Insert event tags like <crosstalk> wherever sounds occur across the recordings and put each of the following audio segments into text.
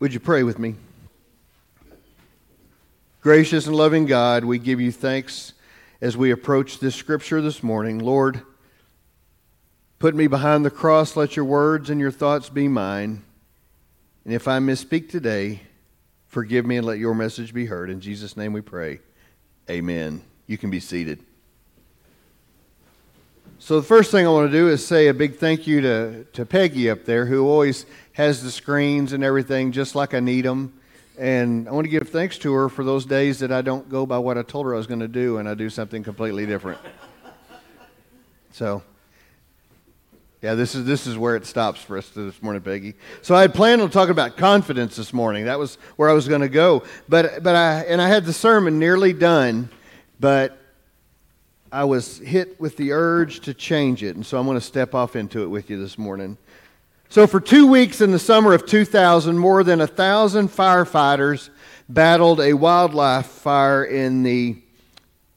Would you pray with me? Gracious and loving God, we give you thanks as we approach this scripture this morning. Lord, put me behind the cross. Let your words and your thoughts be mine. And if I misspeak today, forgive me and let your message be heard. In Jesus' name we pray. Amen. You can be seated. So, the first thing I want to do is say a big thank you to, to Peggy up there, who always has the screens and everything just like I need them. And I want to give thanks to her for those days that I don't go by what I told her I was going to do and I do something completely different. <laughs> So, yeah, this is this is where it stops for us this morning, Peggy. So I had planned on talking about confidence this morning. That was where I was going to go. But but I and I had the sermon nearly done, but I was hit with the urge to change it, and so I'm going to step off into it with you this morning. So, for two weeks in the summer of 2000, more than a thousand firefighters battled a wildlife fire in the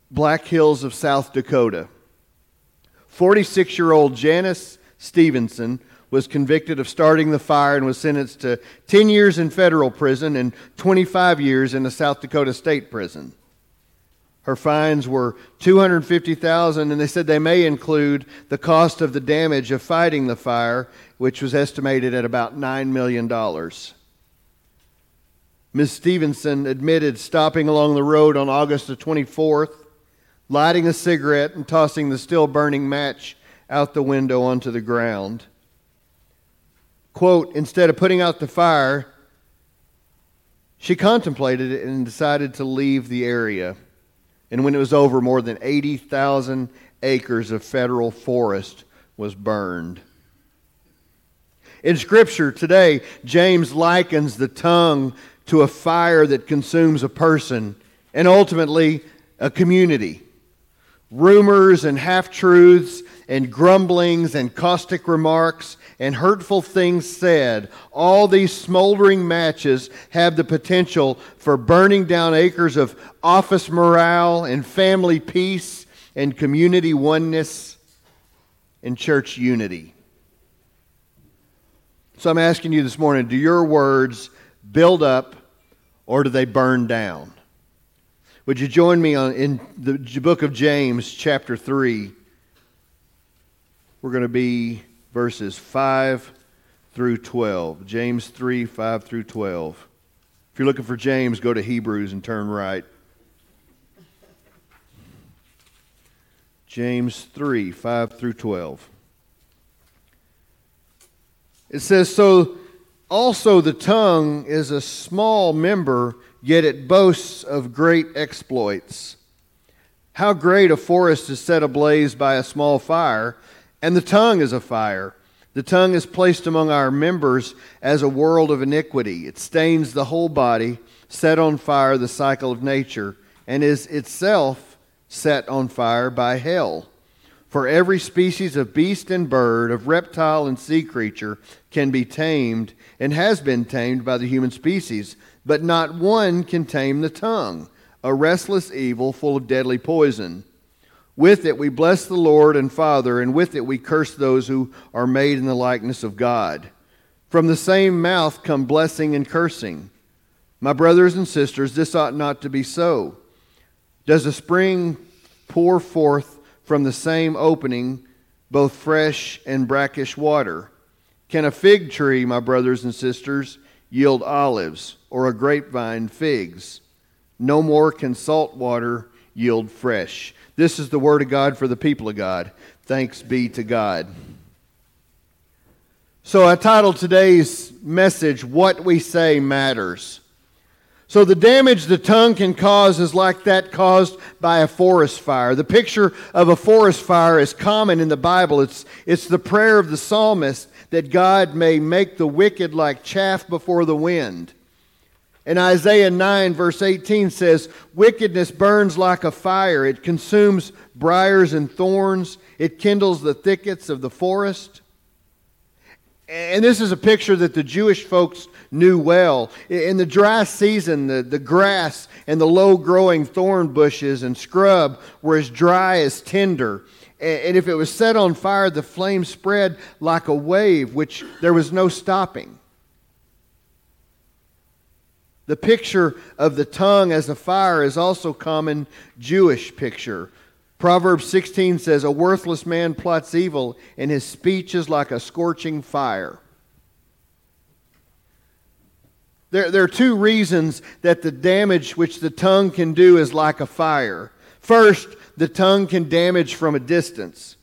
Black Hills of South Dakota. 46 year old Janice Stevenson was convicted of starting the fire and was sentenced to 10 years in federal prison and 25 years in the South Dakota State Prison. Her fines were 250,000 and they said they may include the cost of the damage of fighting the fire, which was estimated at about 9 million dollars. Ms. Stevenson admitted stopping along the road on August the 24th, lighting a cigarette and tossing the still burning match out the window onto the ground. Quote, instead of putting out the fire, she contemplated it and decided to leave the area. And when it was over, more than 80,000 acres of federal forest was burned. In Scripture today, James likens the tongue to a fire that consumes a person and ultimately a community. Rumors and half truths and grumblings and caustic remarks and hurtful things said, all these smoldering matches have the potential for burning down acres of office morale and family peace and community oneness and church unity. So I'm asking you this morning do your words build up or do they burn down? Would you join me on, in the book of James, chapter 3? We're going to be verses 5 through 12. James 3, 5 through 12. If you're looking for James, go to Hebrews and turn right. James 3, 5 through 12. It says, So also the tongue is a small member, yet it boasts of great exploits. How great a forest is set ablaze by a small fire! And the tongue is a fire. The tongue is placed among our members as a world of iniquity. It stains the whole body, set on fire the cycle of nature, and is itself set on fire by hell. For every species of beast and bird, of reptile and sea creature can be tamed and has been tamed by the human species, but not one can tame the tongue, a restless evil full of deadly poison. With it we bless the Lord and Father, and with it we curse those who are made in the likeness of God. From the same mouth come blessing and cursing. My brothers and sisters, this ought not to be so. Does a spring pour forth from the same opening both fresh and brackish water? Can a fig tree, my brothers and sisters, yield olives, or a grapevine figs? No more can salt water yield fresh. This is the word of God for the people of God. Thanks be to God. So I titled today's message, What We Say Matters. So the damage the tongue can cause is like that caused by a forest fire. The picture of a forest fire is common in the Bible. It's, it's the prayer of the psalmist that God may make the wicked like chaff before the wind. And Isaiah 9, verse 18 says, Wickedness burns like a fire. It consumes briars and thorns. It kindles the thickets of the forest. And this is a picture that the Jewish folks knew well. In the dry season, the, the grass and the low growing thorn bushes and scrub were as dry as tinder. And if it was set on fire, the flame spread like a wave, which there was no stopping. The picture of the tongue as a fire is also common Jewish picture. Proverbs 16 says, A worthless man plots evil, and his speech is like a scorching fire. There, there are two reasons that the damage which the tongue can do is like a fire. First, the tongue can damage from a distance.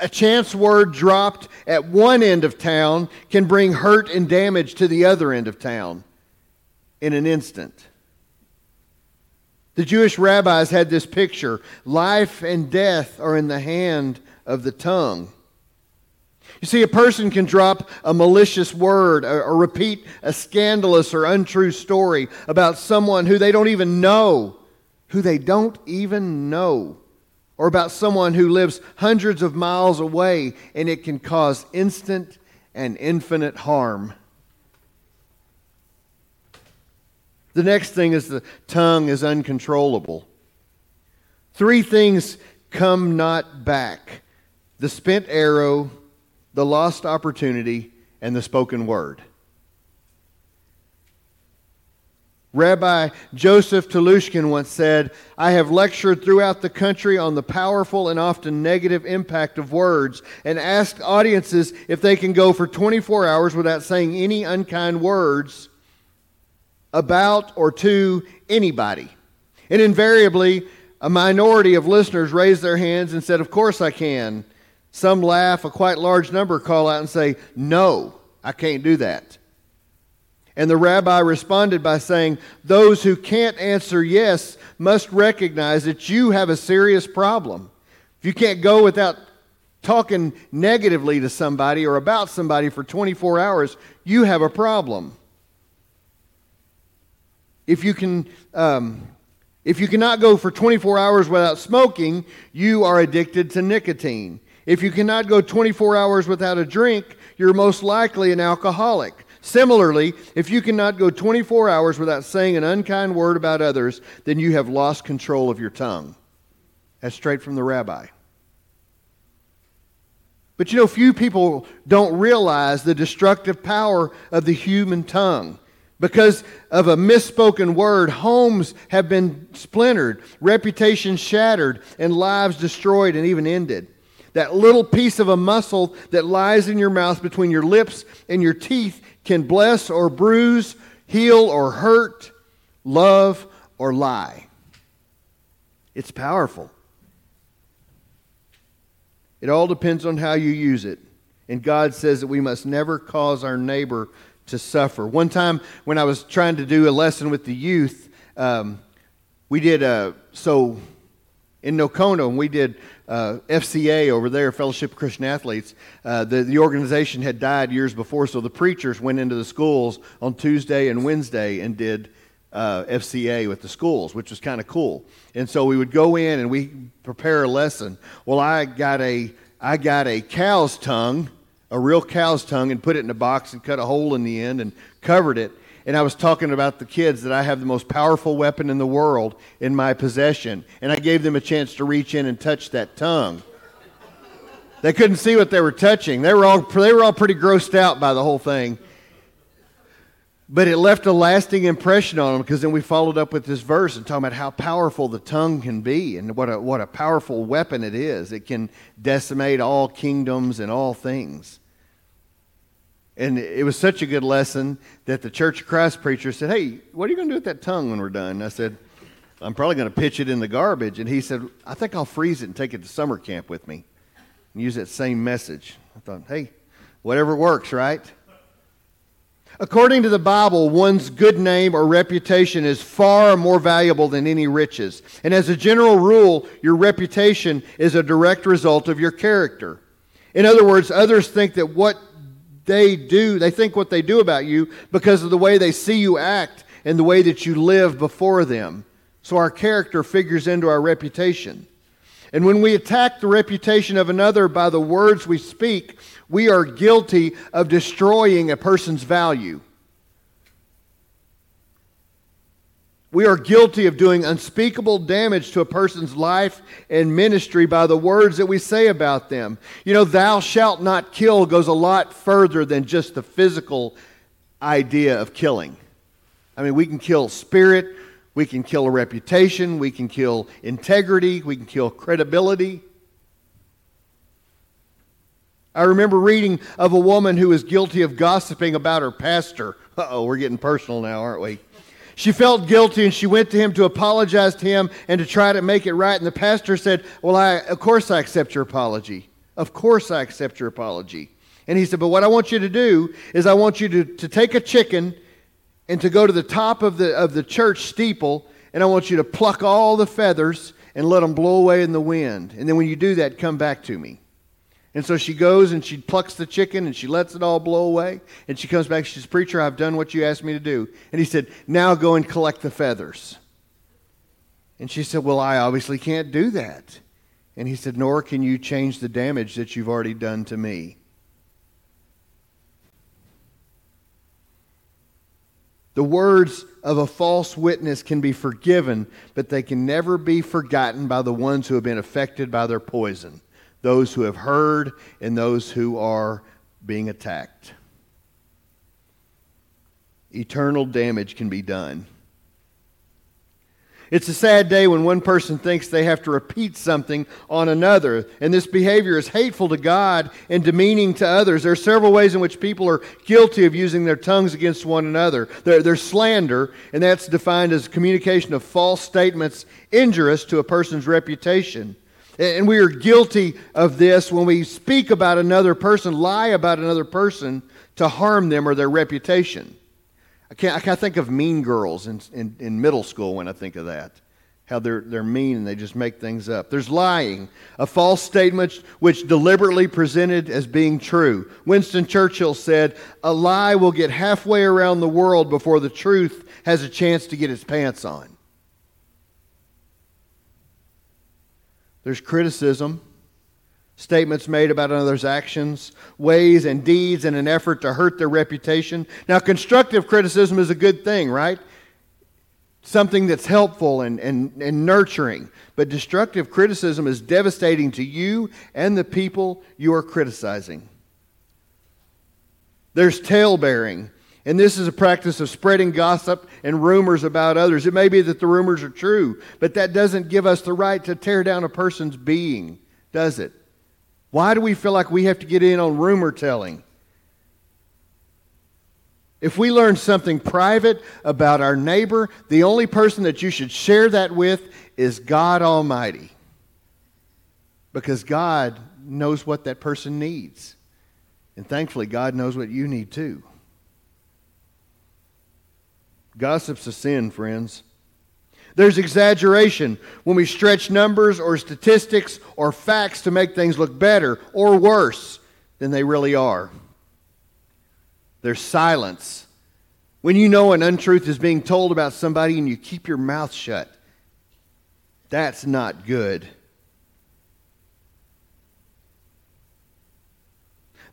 A chance word dropped at one end of town can bring hurt and damage to the other end of town in an instant. The Jewish rabbis had this picture life and death are in the hand of the tongue. You see, a person can drop a malicious word or, or, repeat a scandalous or untrue story about someone who they don't even know, who they don't even know, or about someone who lives hundreds of miles away, and it can cause instant and infinite harm. The next thing is the tongue is uncontrollable. Three things come not back the spent arrow, the lost opportunity, and the spoken word. Rabbi Joseph Telushkin once said, I have lectured throughout the country on the powerful and often negative impact of words and asked audiences if they can go for 24 hours without saying any unkind words about or to anybody. And invariably, a minority of listeners raised their hands and said, Of course I can. Some laugh, a quite large number call out and say, No, I can't do that. And the rabbi responded by saying, Those who can't answer yes must recognize that you have a serious problem. If you can't go without talking negatively to somebody or about somebody for 24 hours, you have a problem. If you can. Um, if you cannot go for 24 hours without smoking, you are addicted to nicotine. If you cannot go 24 hours without a drink, you're most likely an alcoholic. Similarly, if you cannot go 24 hours without saying an unkind word about others, then you have lost control of your tongue. That's straight from the rabbi. But you know, few people don't realize the destructive power of the human tongue. Because of a misspoken word, homes have been splintered, reputations shattered, and lives destroyed and even ended. That little piece of a muscle that lies in your mouth between your lips and your teeth can bless or bruise, heal or hurt, love or lie. It's powerful. It all depends on how you use it. And God says that we must never cause our neighbor to suffer. One time when I was trying to do a lesson with the youth, um, we did a, so in Nocona, we did uh, FCA over there, Fellowship of Christian Athletes, uh, the, the organization had died years before, so the preachers went into the schools on Tuesday and Wednesday and did uh, FCA with the schools, which was kind of cool. And so we would go in and we prepare a lesson. Well, I got a I got a cow's tongue, a real cow's tongue, and put it in a box and cut a hole in the end and covered it and I was talking about the kids that I have the most powerful weapon in the world in my possession. And I gave them a chance to reach in and touch that tongue. They couldn't see what they were touching. They were all, they were all pretty grossed out by the whole thing. But it left a lasting impression on them because then we followed up with this verse and talking about how powerful the tongue can be and what a, what a powerful weapon it is. It can decimate all kingdoms and all things. And it was such a good lesson that the Church of Christ preacher said, Hey, what are you going to do with that tongue when we're done? And I said, I'm probably going to pitch it in the garbage. And he said, I think I'll freeze it and take it to summer camp with me and use that same message. I thought, hey, whatever works, right? According to the Bible, one's good name or reputation is far more valuable than any riches. And as a general rule, your reputation is a direct result of your character. In other words, others think that what they do, they think what they do about you because of the way they see you act and the way that you live before them. So our character figures into our reputation. And when we attack the reputation of another by the words we speak, we are guilty of destroying a person's value. We are guilty of doing unspeakable damage to a person's life and ministry by the words that we say about them. You know, thou shalt not kill goes a lot further than just the physical idea of killing. I mean, we can kill spirit, we can kill a reputation, we can kill integrity, we can kill credibility. I remember reading of a woman who was guilty of gossiping about her pastor. Oh, we're getting personal now, aren't we? She felt guilty and she went to him to apologize to him and to try to make it right. And the pastor said, Well, I, of course I accept your apology. Of course I accept your apology. And he said, But what I want you to do is I want you to, to take a chicken and to go to the top of the, of the church steeple, and I want you to pluck all the feathers and let them blow away in the wind. And then when you do that, come back to me. And so she goes and she plucks the chicken and she lets it all blow away. And she comes back. She says, Preacher, I've done what you asked me to do. And he said, Now go and collect the feathers. And she said, Well, I obviously can't do that. And he said, Nor can you change the damage that you've already done to me. The words of a false witness can be forgiven, but they can never be forgotten by the ones who have been affected by their poison those who have heard and those who are being attacked. Eternal damage can be done. It's a sad day when one person thinks they have to repeat something on another, and this behavior is hateful to God and demeaning to others. There are several ways in which people are guilty of using their tongues against one another. There's slander, and that's defined as communication of false statements injurious to a person's reputation. And we are guilty of this when we speak about another person, lie about another person to harm them or their reputation. I can't, I can't think of mean girls in, in, in middle school when I think of that. How they're, they're mean and they just make things up. There's lying, a false statement which deliberately presented as being true. Winston Churchill said, A lie will get halfway around the world before the truth has a chance to get its pants on. There's criticism, statements made about another's actions, ways, and deeds in an effort to hurt their reputation. Now, constructive criticism is a good thing, right? Something that's helpful and, and, and nurturing. But destructive criticism is devastating to you and the people you are criticizing. There's tale-bearing. And this is a practice of spreading gossip and rumors about others. It may be that the rumors are true, but that doesn't give us the right to tear down a person's being, does it? Why do we feel like we have to get in on rumor telling? If we learn something private about our neighbor, the only person that you should share that with is God Almighty. Because God knows what that person needs. And thankfully, God knows what you need too. Gossip's a sin, friends. There's exaggeration when we stretch numbers or statistics or facts to make things look better or worse than they really are. There's silence. When you know an untruth is being told about somebody and you keep your mouth shut, that's not good.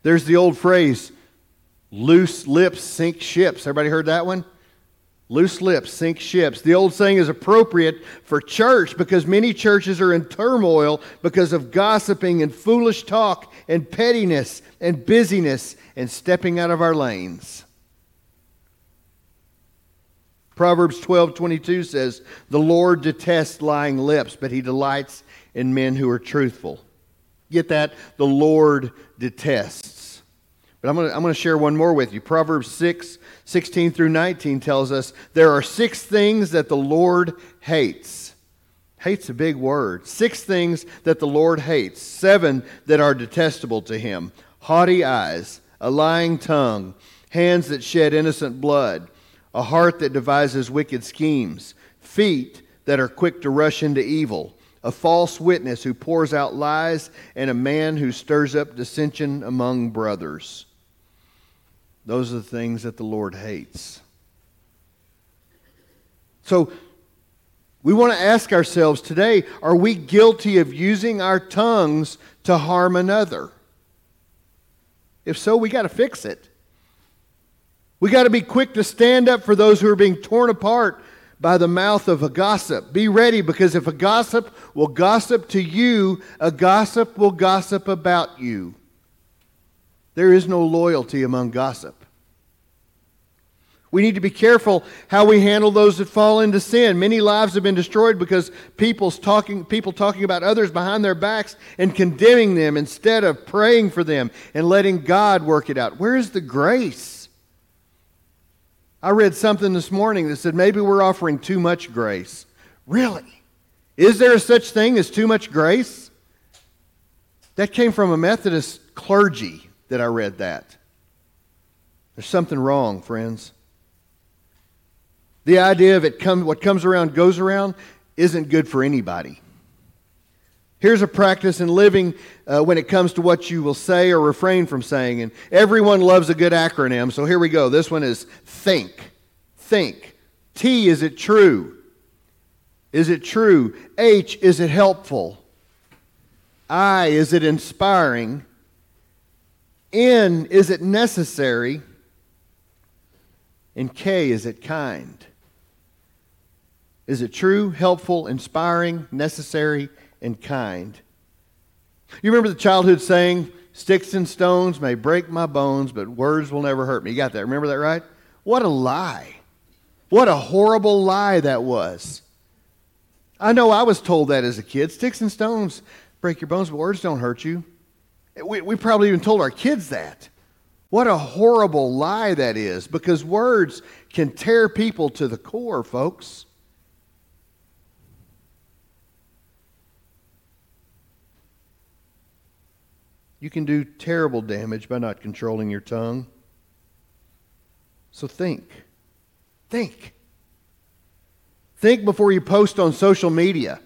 There's the old phrase, loose lips sink ships. Everybody heard that one? Loose lips sink ships. The old saying is appropriate for church because many churches are in turmoil because of gossiping and foolish talk and pettiness and busyness and stepping out of our lanes. Proverbs 12:22 says, "The Lord detests lying lips, but he delights in men who are truthful." Get that? The Lord detests. But I'm going to I'm to share one more with you. Proverbs 6 16 through 19 tells us there are six things that the Lord hates. Hate's a big word. Six things that the Lord hates, seven that are detestable to him haughty eyes, a lying tongue, hands that shed innocent blood, a heart that devises wicked schemes, feet that are quick to rush into evil, a false witness who pours out lies, and a man who stirs up dissension among brothers. Those are the things that the Lord hates. So, we want to ask ourselves today are we guilty of using our tongues to harm another? If so, we got to fix it. We got to be quick to stand up for those who are being torn apart by the mouth of a gossip. Be ready because if a gossip will gossip to you, a gossip will gossip about you. There is no loyalty among gossip. We need to be careful how we handle those that fall into sin. Many lives have been destroyed because people's talking, people talking about others behind their backs and condemning them instead of praying for them and letting God work it out. Where is the grace? I read something this morning that said maybe we're offering too much grace. Really? Is there a such thing as too much grace? That came from a Methodist clergy that I read that. There's something wrong, friends. The idea of it come, what comes around goes around isn't good for anybody. Here's a practice in living uh, when it comes to what you will say or refrain from saying. And everyone loves a good acronym, so here we go. This one is think. Think. T, is it true? Is it true? H, is it helpful? I, is it inspiring? N, is it necessary? And K, is it kind? Is it true, helpful, inspiring, necessary, and kind? You remember the childhood saying, Sticks and stones may break my bones, but words will never hurt me. You got that? Remember that, right? What a lie. What a horrible lie that was. I know I was told that as a kid. Sticks and stones break your bones, but words don't hurt you. We, we probably even told our kids that. What a horrible lie that is because words can tear people to the core, folks. You can do terrible damage by not controlling your tongue. So think. Think. Think before you post on social media.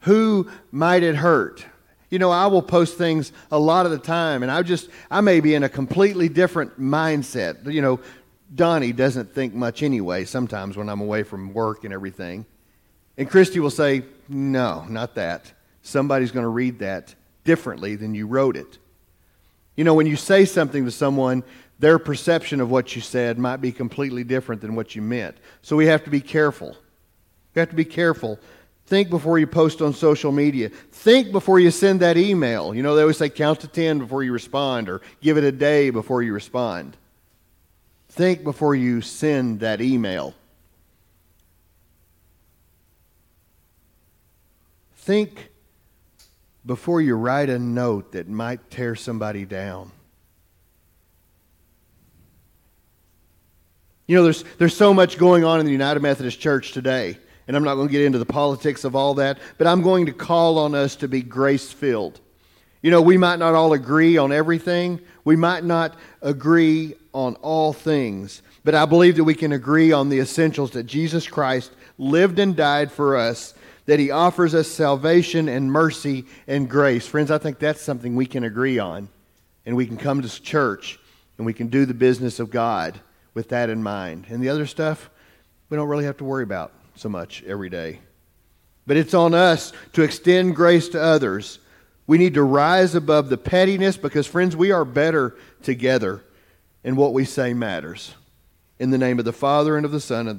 Who might it hurt? You know, I will post things a lot of the time, and I just, I may be in a completely different mindset. You know, Donnie doesn't think much anyway, sometimes when I'm away from work and everything. And Christy will say, No, not that. Somebody's going to read that differently than you wrote it. You know, when you say something to someone, their perception of what you said might be completely different than what you meant. So we have to be careful. We have to be careful. Think before you post on social media. Think before you send that email. You know, they always say count to 10 before you respond or give it a day before you respond. Think before you send that email. Think before you write a note that might tear somebody down. You know, there's, there's so much going on in the United Methodist Church today, and I'm not going to get into the politics of all that, but I'm going to call on us to be grace filled. You know, we might not all agree on everything, we might not agree on all things, but I believe that we can agree on the essentials that Jesus Christ lived and died for us that He offers us salvation and mercy and grace. Friends, I think that's something we can agree on. And we can come to church and we can do the business of God with that in mind. And the other stuff, we don't really have to worry about so much every day. But it's on us to extend grace to others. We need to rise above the pettiness because, friends, we are better together, and what we say matters. In the name of the Father, and of the Son, and of the